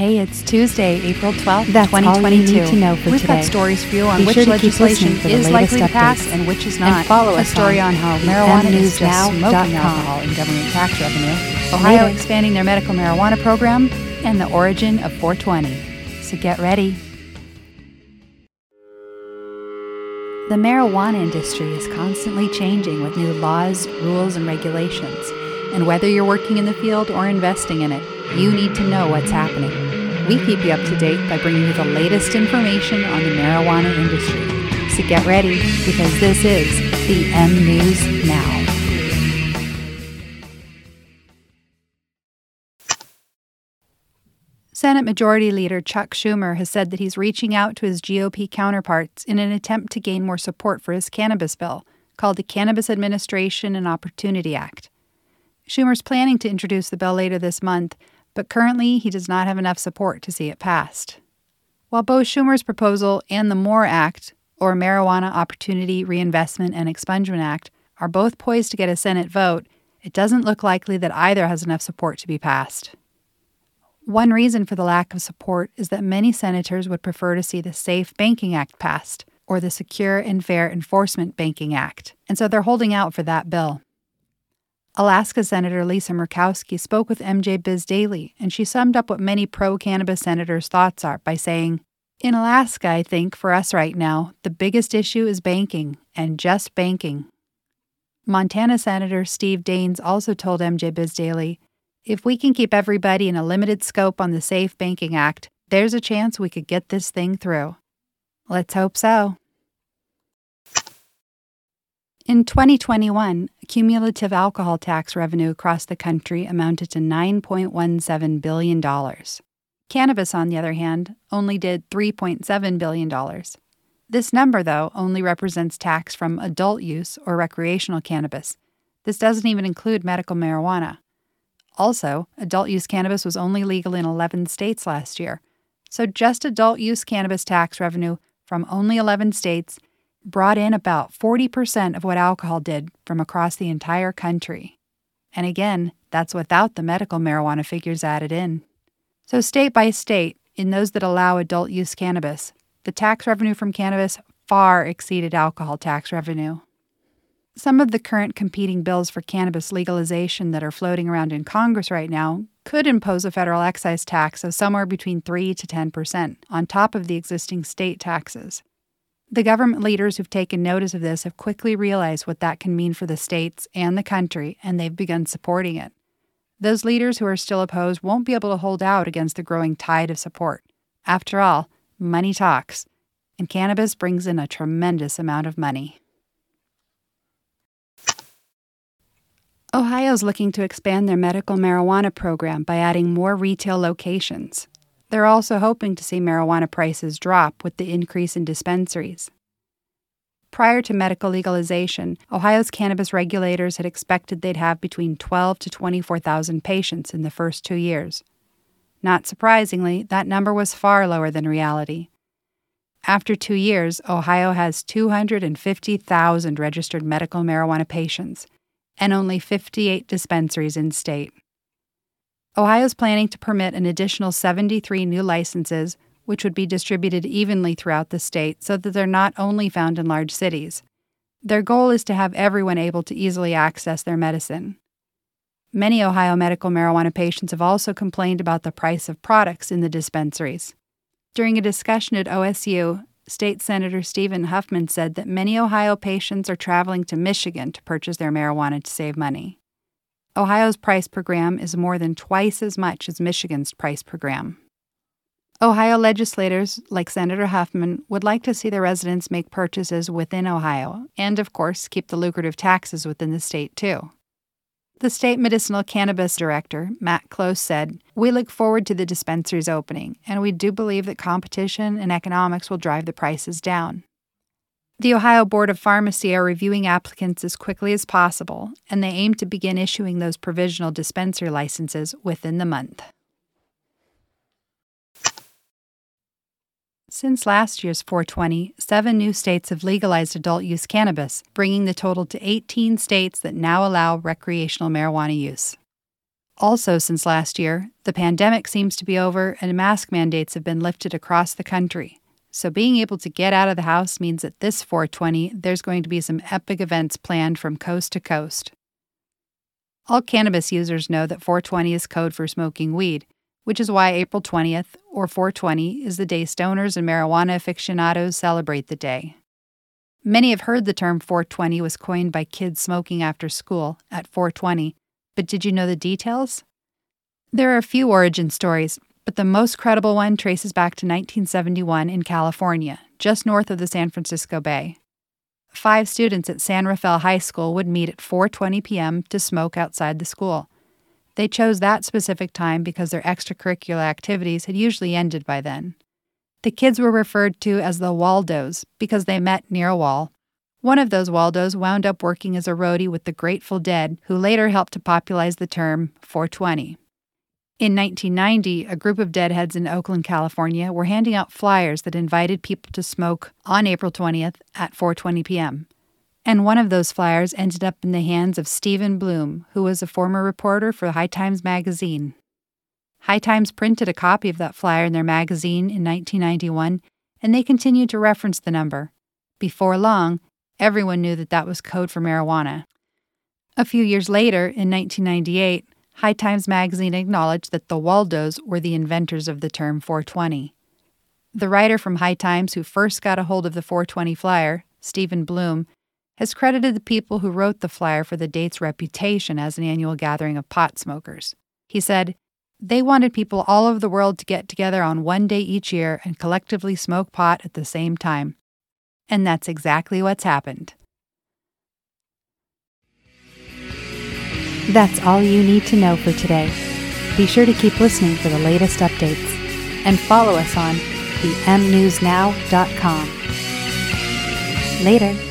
Hey, it's Tuesday, April 12th, That's all you 2022. need to know for We've got stories for you on Be which sure legislation listening for the is likely to pass and which is And not. follow a story on on how marijuana is just mnewsnow.com. smoking alcohol in government tax revenue. Ohio Later. expanding their medical marijuana program and the origin of 420. So get ready. The marijuana industry is constantly changing with new laws, rules, and regulations. And whether you're working in the field or investing in it, you need to know what's happening. We keep you up to date by bringing you the latest information on the marijuana industry. So get ready because this is the M News Now. Senate Majority Leader Chuck Schumer has said that he's reaching out to his GOP counterparts in an attempt to gain more support for his cannabis bill, called the Cannabis Administration and Opportunity Act. Schumer's planning to introduce the bill later this month, but currently he does not have enough support to see it passed. While both Schumer's proposal and the MORE Act, or Marijuana Opportunity Reinvestment and Expungement Act, are both poised to get a Senate vote, it doesn't look likely that either has enough support to be passed. One reason for the lack of support is that many senators would prefer to see the Safe Banking Act passed, or the Secure and Fair Enforcement Banking Act, and so they're holding out for that bill. Alaska Senator Lisa Murkowski spoke with MJ Biz Daily, and she summed up what many pro cannabis senators' thoughts are by saying, In Alaska, I think, for us right now, the biggest issue is banking, and just banking. Montana Senator Steve Daines also told MJ Biz Daily, If we can keep everybody in a limited scope on the Safe Banking Act, there's a chance we could get this thing through. Let's hope so. In 2021, cumulative alcohol tax revenue across the country amounted to $9.17 billion. Cannabis, on the other hand, only did $3.7 billion. This number, though, only represents tax from adult use or recreational cannabis. This doesn't even include medical marijuana. Also, adult use cannabis was only legal in 11 states last year. So just adult use cannabis tax revenue from only 11 states brought in about 40% of what alcohol did from across the entire country. And again, that's without the medical marijuana figures added in. So, state by state, in those that allow adult use cannabis, the tax revenue from cannabis far exceeded alcohol tax revenue. Some of the current competing bills for cannabis legalization that are floating around in Congress right now could impose a federal excise tax of somewhere between 3 to 10 percent on top of the existing state taxes. The government leaders who've taken notice of this have quickly realized what that can mean for the states and the country, and they've begun supporting it. Those leaders who are still opposed won't be able to hold out against the growing tide of support. After all, money talks, and cannabis brings in a tremendous amount of money. Ohio's looking to expand their medical marijuana program by adding more retail locations. They're also hoping to see marijuana prices drop with the increase in dispensaries. Prior to medical legalization, Ohio's cannabis regulators had expected they'd have between 12 to 24,000 patients in the first 2 years. Not surprisingly, that number was far lower than reality. After 2 years, Ohio has 250,000 registered medical marijuana patients and only 58 dispensaries in state. Ohio is planning to permit an additional 73 new licenses, which would be distributed evenly throughout the state so that they're not only found in large cities. Their goal is to have everyone able to easily access their medicine. Many Ohio medical marijuana patients have also complained about the price of products in the dispensaries. During a discussion at OSU, State Senator Stephen Huffman said that many Ohio patients are traveling to Michigan to purchase their marijuana to save money. Ohio's price per gram is more than twice as much as Michigan's price per gram. Ohio legislators, like Senator Huffman, would like to see their residents make purchases within Ohio and, of course, keep the lucrative taxes within the state, too. The state medicinal cannabis director, Matt Close, said, We look forward to the dispensaries opening, and we do believe that competition and economics will drive the prices down. The Ohio Board of Pharmacy are reviewing applicants as quickly as possible, and they aim to begin issuing those provisional dispensary licenses within the month. Since last year's 420, seven new states have legalized adult use cannabis, bringing the total to 18 states that now allow recreational marijuana use. Also, since last year, the pandemic seems to be over and mask mandates have been lifted across the country. So, being able to get out of the house means that this 420, there's going to be some epic events planned from coast to coast. All cannabis users know that 420 is code for smoking weed, which is why April 20th, or 420, is the day stoners and marijuana aficionados celebrate the day. Many have heard the term 420 was coined by kids smoking after school at 420, but did you know the details? There are a few origin stories, but the most credible one traces back to 1971 in California, just north of the San Francisco Bay. Five students at San Rafael High School would meet at 4:20 p.m. to smoke outside the school. They chose that specific time because their extracurricular activities had usually ended by then. The kids were referred to as the Waldos because they met near a wall one of those Waldos wound up working as a roadie with the Grateful Dead, who later helped to popularize the term 420. In 1990, a group of deadheads in Oakland, California were handing out flyers that invited people to smoke on April 20th at 4:20 p.m. And one of those flyers ended up in the hands of Stephen Bloom, who was a former reporter for High Times magazine. High Times printed a copy of that flyer in their magazine in 1991, and they continued to reference the number. Before long, Everyone knew that that was code for marijuana. A few years later, in 1998, High Times magazine acknowledged that the Waldos were the inventors of the term 420. The writer from High Times who first got a hold of the 420 flyer, Stephen Bloom, has credited the people who wrote the flyer for the date's reputation as an annual gathering of pot smokers. He said, They wanted people all over the world to get together on one day each year and collectively smoke pot at the same time. And that's exactly what's happened. That's all you need to know for today. Be sure to keep listening for the latest updates and follow us on the mnewsnow.com. Later.